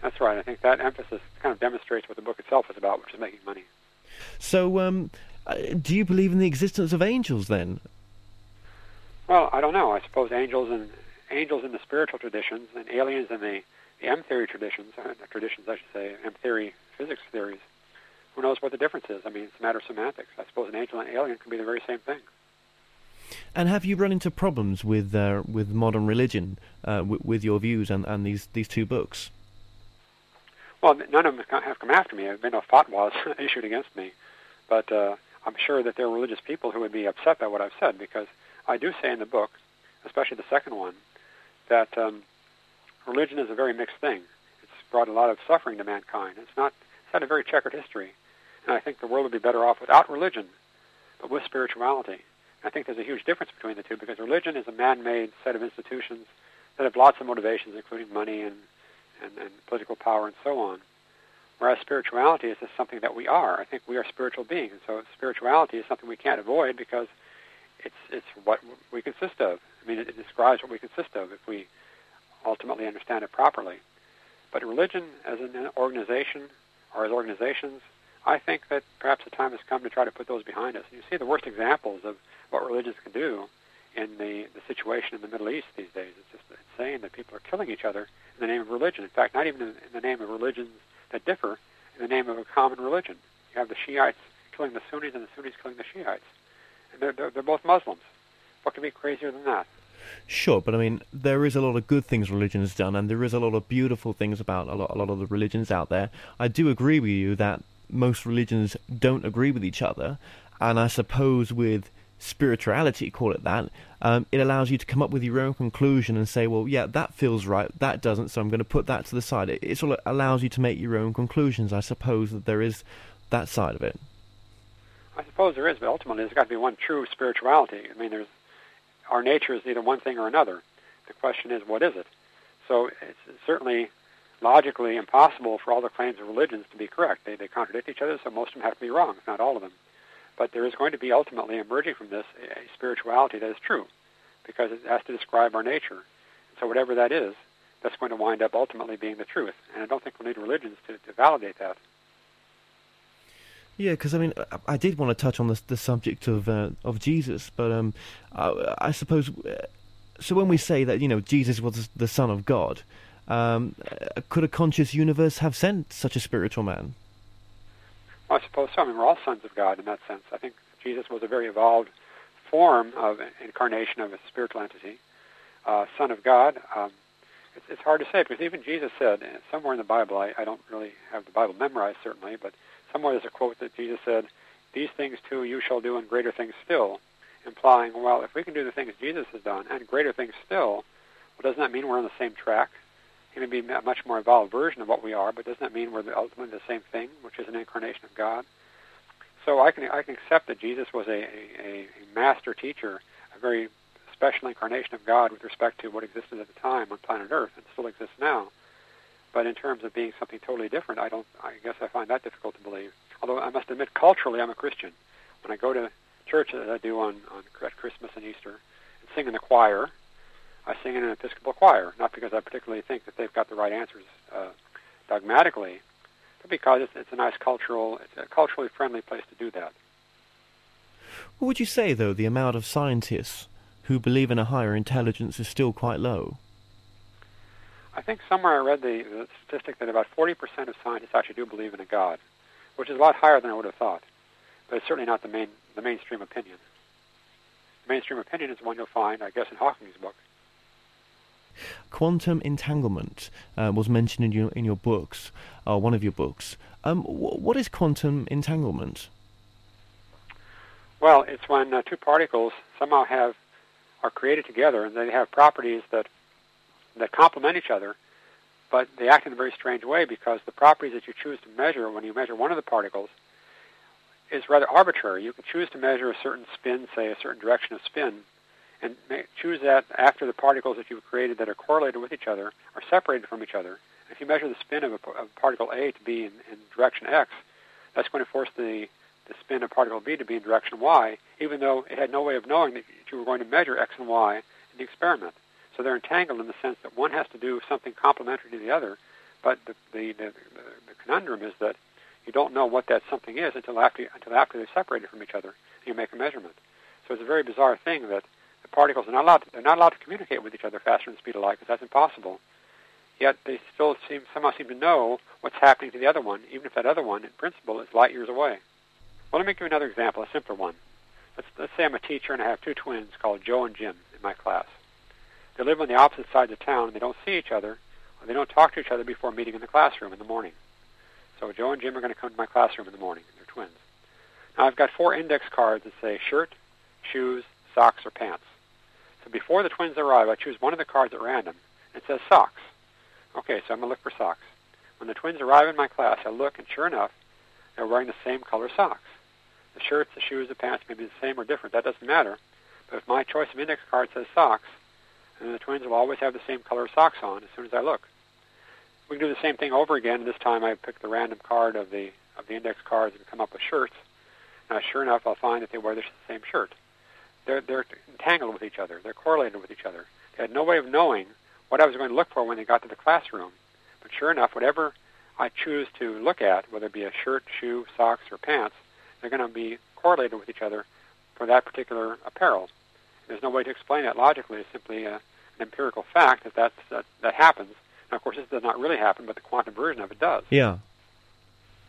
B: That's right. I think that emphasis kind of demonstrates what the book itself is about, which is making money.
A: So, um, uh, do you believe in the existence of angels then?
B: Well, I don't know. I suppose angels and angels in the spiritual traditions and aliens in the, the M theory traditions, uh, traditions I should say, M theory physics theories. Who knows what the difference is? I mean, it's a matter of semantics. I suppose an angel and an alien can be the very same thing.
A: And have you run into problems with uh, with modern religion, uh, w- with your views and, and these, these two books?
B: Well, none of them have come after me. There have been no fatwas (laughs) issued against me. But uh, I'm sure that there are religious people who would be upset by what I've said because I do say in the book, especially the second one, that um, religion is a very mixed thing. It's brought a lot of suffering to mankind. It's not. It's had a very checkered history, and I think the world would be better off without religion, but with spirituality. I think there's a huge difference between the two because religion is a man-made set of institutions that have lots of motivations, including money and, and, and political power and so on. Whereas spirituality is just something that we are. I think we are spiritual beings, and so spirituality is something we can't avoid because it's it's what we consist of. I mean, it, it describes what we consist of if we ultimately understand it properly. But religion, as an organization or as organizations, I think that perhaps the time has come to try to put those behind us. And you see the worst examples of what religions can do in the, the situation in the Middle East these days. It's just insane that people are killing each other in the name of religion. In fact, not even in, in the name of religions that differ, in the name of a common religion. You have the Shiites killing the Sunnis and the Sunnis killing the Shiites. And they're, they're, they're both Muslims. What could be crazier than that?
A: Sure, but I mean, there is a lot of good things religion has done, and there is a lot of beautiful things about a lot, a lot of the religions out there. I do agree with you that most religions don't agree with each other, and I suppose with spirituality, call it that, um, it allows you to come up with your own conclusion and say, well, yeah, that feels right, that doesn't, so I'm going to put that to the side. It, it sort of allows you to make your own conclusions. I suppose that there is that side of it.
B: I suppose there is, but ultimately there's got to be one true spirituality. I mean, there's our nature is either one thing or another. The question is, what is it? So it's certainly logically impossible for all the claims of religions to be correct. They, they contradict each other, so most of them have to be wrong, if not all of them. But there is going to be ultimately emerging from this a, spirituality that is true, because it has to describe our nature. So whatever that is, that's going to wind up ultimately being the truth. And I don't think we'll need religions to, to validate that.
A: Yeah, because I mean, I, did want to touch on the, the subject of uh, of Jesus, but um, I, I suppose uh, so. When we say that you know Jesus was the Son of God, um, uh, could a conscious universe have sent such a spiritual man?
B: Well, I suppose so. I mean, we're all sons of God in that sense. I think Jesus was a very evolved form of incarnation of a spiritual entity, uh, Son of God. Um, it's, it's hard to say because even Jesus said somewhere in the Bible, I, I don't really have the Bible memorized certainly, but somewhere there's a quote that Jesus said, "These things too you shall do, and greater things still," implying, well, if we can do the things Jesus has done and greater things still, well, doesn't that mean we're on the same track? He may be a much more evolved version of what we are, but doesn't that mean we're ultimately the same thing, which is an incarnation of God? So I can I can accept that Jesus was a, a, a master teacher, a very special incarnation of God with respect to what existed at the time on planet Earth and still exists now. But in terms of being something totally different, I don't. I guess I find that difficult to believe. Although I must admit, culturally, I'm a Christian. When I go to church, as I do on, on at Christmas and Easter, and sing in the choir, I sing in an Episcopal choir, not because I particularly think that they've got the right answers uh, dogmatically, but because it's, it's a nice cultural, it's a culturally friendly place to do that.
A: What would you say, though, the amount of scientists who believe in a higher intelligence is still quite low?
B: I think somewhere I read the, the statistic that about 40% of scientists actually do believe in a God, which is a lot higher than I would have thought. But it's certainly not the main the mainstream opinion. The mainstream opinion is the one you'll find, I guess, in Hawking's book.
A: Quantum entanglement uh, was mentioned in your in your books, uh, one of your books. Um, wh- what is quantum entanglement?
B: Well, it's when uh, two particles somehow have are created together, and they have properties that that complement each other, but they act in a very strange way because the properties that you choose to measure when you measure one of the particles is rather arbitrary. You can choose to measure a certain spin, say a certain direction of spin, and choose that after the particles that you've created that are correlated with each other are separated from each other. If you measure the spin of, a, of particle A to be in, in direction X, that's going to force the, the spin of particle B to be in direction Y, even though it had no way of knowing that you were going to measure X and Y in the experiment. So they're entangled in the sense that one has to do something complementary to the other, but the, the, the, the conundrum is that you don't know what that something is until after, until after they're separated from each other and you make a measurement. So it's a very bizarre thing that the particles are not allowed to, they're not allowed to communicate with each other faster than the speed of light because that's impossible. Yet they still seem somehow seem to know what's happening to the other one, even if that other one, in principle, is light years away. Well, let me give you another example, a simpler one. Let's, let's say I'm a teacher and I have two twins called Joe and Jim in my class. They live on the opposite sides of town and they don't see each other, or they don't talk to each other before meeting in the classroom in the morning. So Joe and Jim are going to come to my classroom in the morning. They're twins. Now I've got four index cards that say shirt, shoes, socks, or pants. So before the twins arrive, I choose one of the cards at random. It says socks. Okay, so I'm going to look for socks. When the twins arrive in my class, I look, and sure enough, they're wearing the same color socks. The shirts, the shoes, the pants may be the same or different. That doesn't matter. But if my choice of index card says socks, then the twins will always have the same color socks on as soon as I look. We can do the same thing over again. This time I pick the random card of the of the index cards and come up with shirts. Now, sure enough, I'll find that they wear the same shirt they're they're entangled with each other. They're correlated with each other. They had no way of knowing what I was going to look for when they got to the classroom. But sure enough, whatever I choose to look at, whether it be a shirt, shoe, socks, or pants, they're going to be correlated with each other for that particular apparel. There's no way to explain that logically. It's simply a, an empirical fact that that's, that that happens. Now, of course, this does not really happen, but the quantum version of it does.
A: Yeah.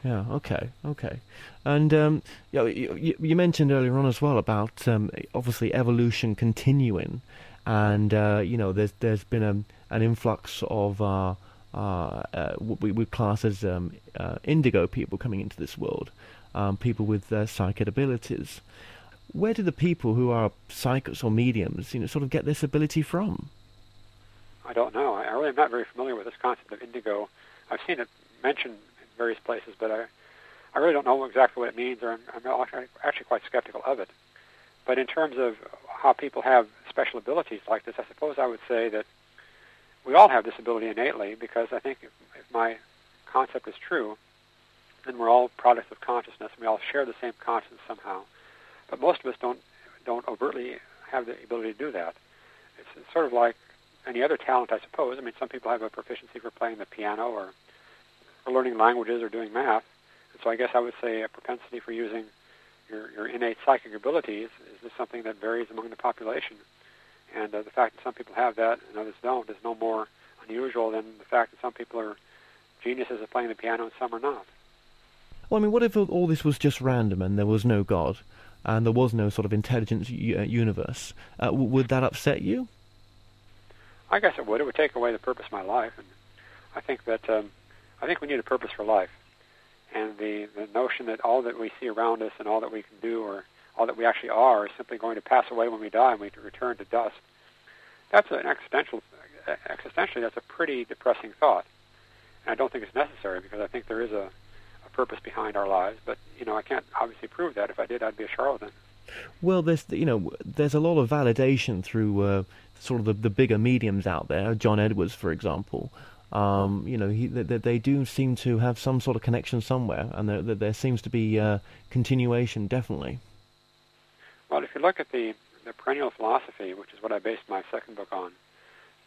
A: Yeah. Okay. Okay. And um, you, you, you, mentioned earlier on as well about um, obviously evolution continuing, and uh, you know there's there's been a, an influx of uh, uh, uh what we would class as um, uh, indigo people coming into this world, um, people with uh, psychic abilities. Where do the people who are psychics or mediums, you know, sort of get this ability from?
B: I don't know. I really am not very familiar with this concept of indigo. I've seen it mentioned in various places, but I, I really don't know exactly what it means, or I'm, I'm actually quite skeptical of it. But in terms of how people have special abilities like this, I suppose I would say that we all have this ability innately because I think if, if my concept is true, then we're all products of consciousness and we all share the same consciousness somehow. But most of us don't don't overtly have the ability to do that. It's, sort of like any other talent, I suppose. I mean, some people have a proficiency for playing the piano or, or learning languages or doing math. And so I guess I would say a propensity for using your, your innate psychic abilities is just something that varies among the population. And uh, the fact that some people have that and others don't is no more unusual than the fact that some people are geniuses at playing the piano and some are not.
A: Well, I mean, what if all this was just random and there was no God and there was no sort of intelligent uh, universe? Uh, would that upset you?
B: I guess it would. It would take away the purpose of my life, and I think that um, I think we need a purpose for life. And the the notion that all that we see around us and all that we can do or all that we actually are is simply going to pass away when we die and we return to dust. That's an existential existentially that's a pretty depressing thought. And I don't think it's necessary because I think there is a, a purpose behind our lives. But you know, I can't obviously prove that. If I did, I'd be a charlatan.
A: Well, there's you know there's a lot of validation through uh, sort of the, the bigger mediums out there. John Edwards, for example. Um, you know, he, they, they, do seem to have some sort of connection somewhere, and there, there seems to be uh, continuation, definitely.
B: Well, if you look at the, the perennial philosophy, which is what I based my second book on,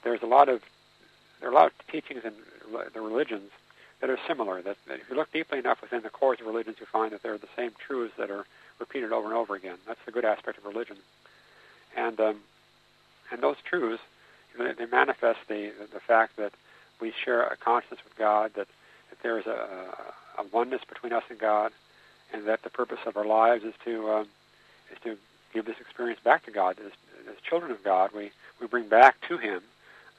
B: there's a lot of there are a lot of teachings in the religions that are similar. That, that if you look deeply enough within the cores of religions, you find that they're the same truths that are repeated over and over again. That's the good aspect of religion. And um, and those truths, you know, they manifest the, the fact that we share a consciousness with God, that, that there is a, a oneness between us and God, and that the purpose of our lives is to um, is to give this experience back to God. As, as children of God, we, we bring back to Him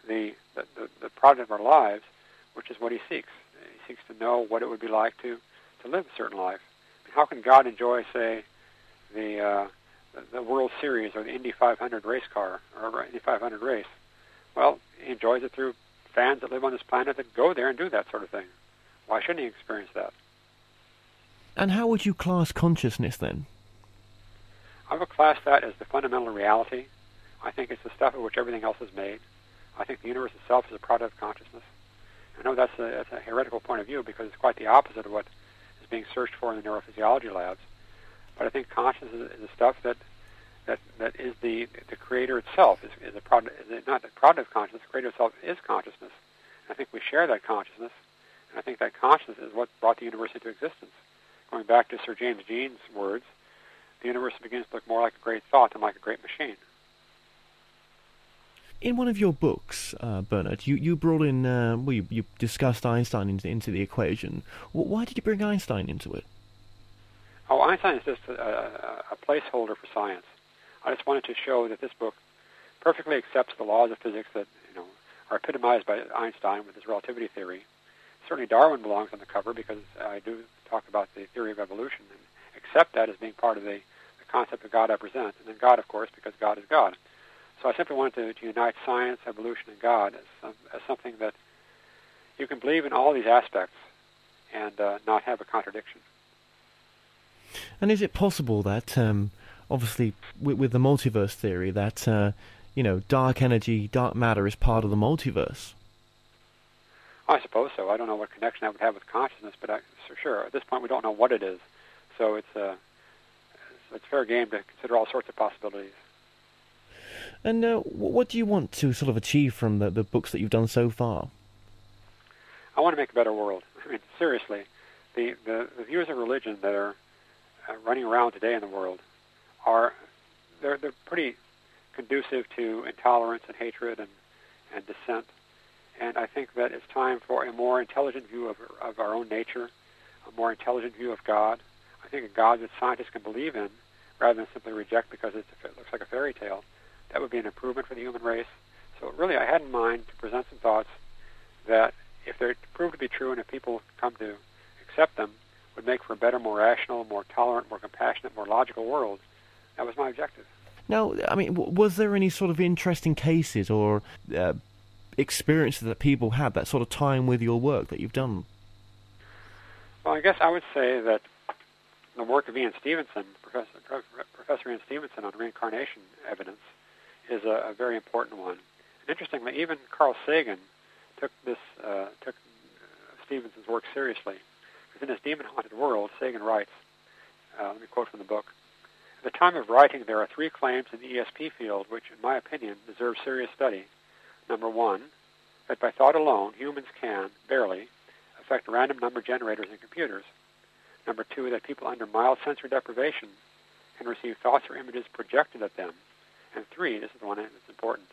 B: the, the, the, the product of our lives, which is what He seeks. Seeks to know what it would be like to, to live a certain life. how can God enjoy, say, the uh, the World Series or the Indy 500 race car or Indy 500 race. Well, he enjoys it through fans that live on this planet that go there and do that sort of thing. Why shouldn't he experience that?
A: And how would you class consciousness then?
B: I would class that as the fundamental reality. I think it's the stuff of which everything else is made. I think the universe itself is a product of consciousness. I know that's a, that's a heretical point of view because it's quite the opposite of what is being searched for in the neurophysiology labs. But I think consciousness is, the stuff that that that is the the creator itself is, is a product is not the product of consciousness. The creator itself is consciousness. I think we share that consciousness, and I think that consciousness is what brought the universe into existence. Going back to Sir James Jeans' words, the universe begins to look more like a great thought than like a great machine.
A: In one of your books, uh, Bernard, you, you brought in, uh, well, you, you discussed Einstein into, into the equation. Why did you bring Einstein into it?
B: Oh, Einstein is just a, a, a placeholder for science. I just wanted to show that this book perfectly accepts the laws of physics that you know are epitomized by Einstein with his relativity theory. Certainly, Darwin belongs on the cover because I do talk about the theory of evolution and accept that as being part of the, the concept of God I present, and then God, of course, because God is God. So I simply wanted to, to unite science, evolution, and God as, as something that you can believe in all these aspects and uh, not have a contradiction.
A: And is it possible that, um, obviously, with, with, the multiverse theory, that uh, you know, dark energy, dark matter is part of the multiverse?
B: I suppose so. I don't know what connection that would have with consciousness, but I, for sure, at this point, we don't know what it is. So it's uh, it's fair game to consider all sorts of possibilities.
A: And uh, what do you want to sort of achieve from the, the books that you've done so far?
B: I want to make a better world. (laughs) I mean, seriously, the, the, the views of religion that are uh, running around today in the world are they're they're pretty conducive to intolerance and hatred and and dissent. And I think that it's time for a more intelligent view of of our own nature, a more intelligent view of God. I think a God that scientists can believe in, rather than simply reject because it looks like a fairy tale. Be an improvement for the human race. So really, I had in mind to present some thoughts that, if they're proved to be true and if people come to accept them, would make for a better, more rational, more tolerant, more compassionate, more logical world. That was my objective.
A: Now, I mean, was there any sort of interesting cases or uh, experiences that people had that sort of time with your work that you've done?
B: Well, I guess I would say that the work of Ian Stevenson, Professor, Professor Ian Stevenson on reincarnation evidence, is a, a very important one. Interestingly, even Carl Sagan took this uh, took Stevenson's work seriously. In his demon-haunted world, Sagan writes, uh, let me quote from the book, At the time of writing, there are three claims in the ESP field which, in my opinion, deserve serious study. number one, that by thought alone, humans can, barely, affect random number generators in computers. Number two, that people under mild sensory deprivation can receive thoughts or images projected at them. And three, this is the one that's important,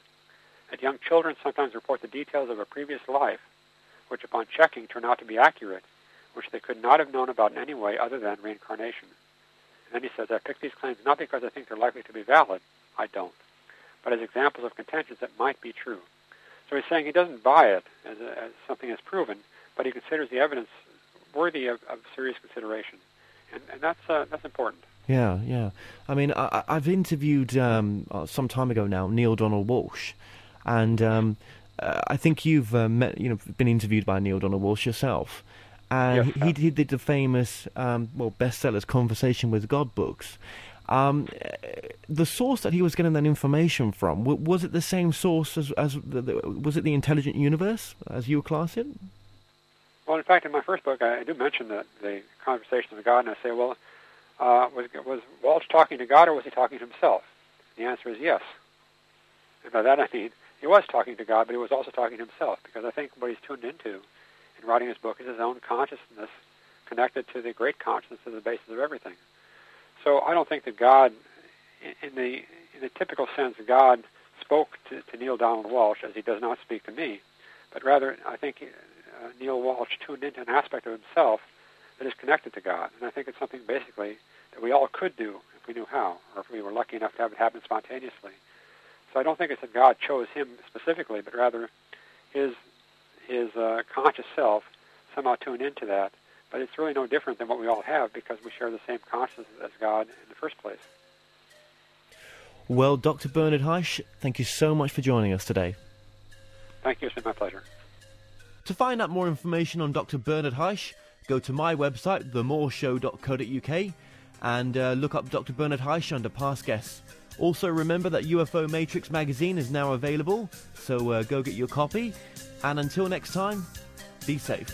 B: that young children sometimes report the details of a previous life, which upon checking turn out to be accurate, which they could not have known about in any way other than reincarnation. And then he says, I pick these claims not because I think they're likely to be valid, I don't, but as examples of contentions that might be true. So he's saying he doesn't buy it as, a, as something that's proven, but he considers the evidence worthy of, of serious consideration, and, and that's uh, that's important.
A: Yeah, yeah. I mean, I, have interviewed um, uh, some time ago now Neale Donald Walsch, and um, uh, I think you've uh, met, you know, been interviewed by Neale Donald Walsch yourself. And
B: yes,
A: he, he, did the famous, um, well, bestsellers, Conversation with God books. Um, the source that he was getting that information from was it the same source as, as the, the, was it the Intelligent Universe as you class it?
B: Well, in fact, in my first book, I do mention that the conversation with God, and I say, well, uh, was was Walsch talking to God or was he talking to himself? The answer is yes. And by that I mean he was talking to God, but he was also talking to himself because I think what he's tuned into in writing his book is his own consciousness connected to the great consciousness as the basis of everything. So I don't think that God, in the in the typical sense, God spoke to, to Neale Donald Walsch as he does not speak to me, but rather I think uh, Neale Walsch tuned into an aspect of himself that is connected to God. And I think it's something basically that we all could do if we knew how, or if we were lucky enough to have it happen spontaneously. So I don't think it's that God chose him specifically, but rather his his uh, conscious self somehow tuned into that. But it's really no different than what we all have because we share the same consciousness as God in the first place.
A: Well, Dr. Bernard Haisch, thank you so much for joining us today.
B: Thank you. It's been my pleasure.
A: To find out more information on Dr. Bernard Haisch, go to my website, themoreshow.co.uk, and uh, look up Dr. Bernard Haisch under past guests. Also, remember that UFO Matrix magazine is now available, so uh, go get your copy. And until next time, be safe.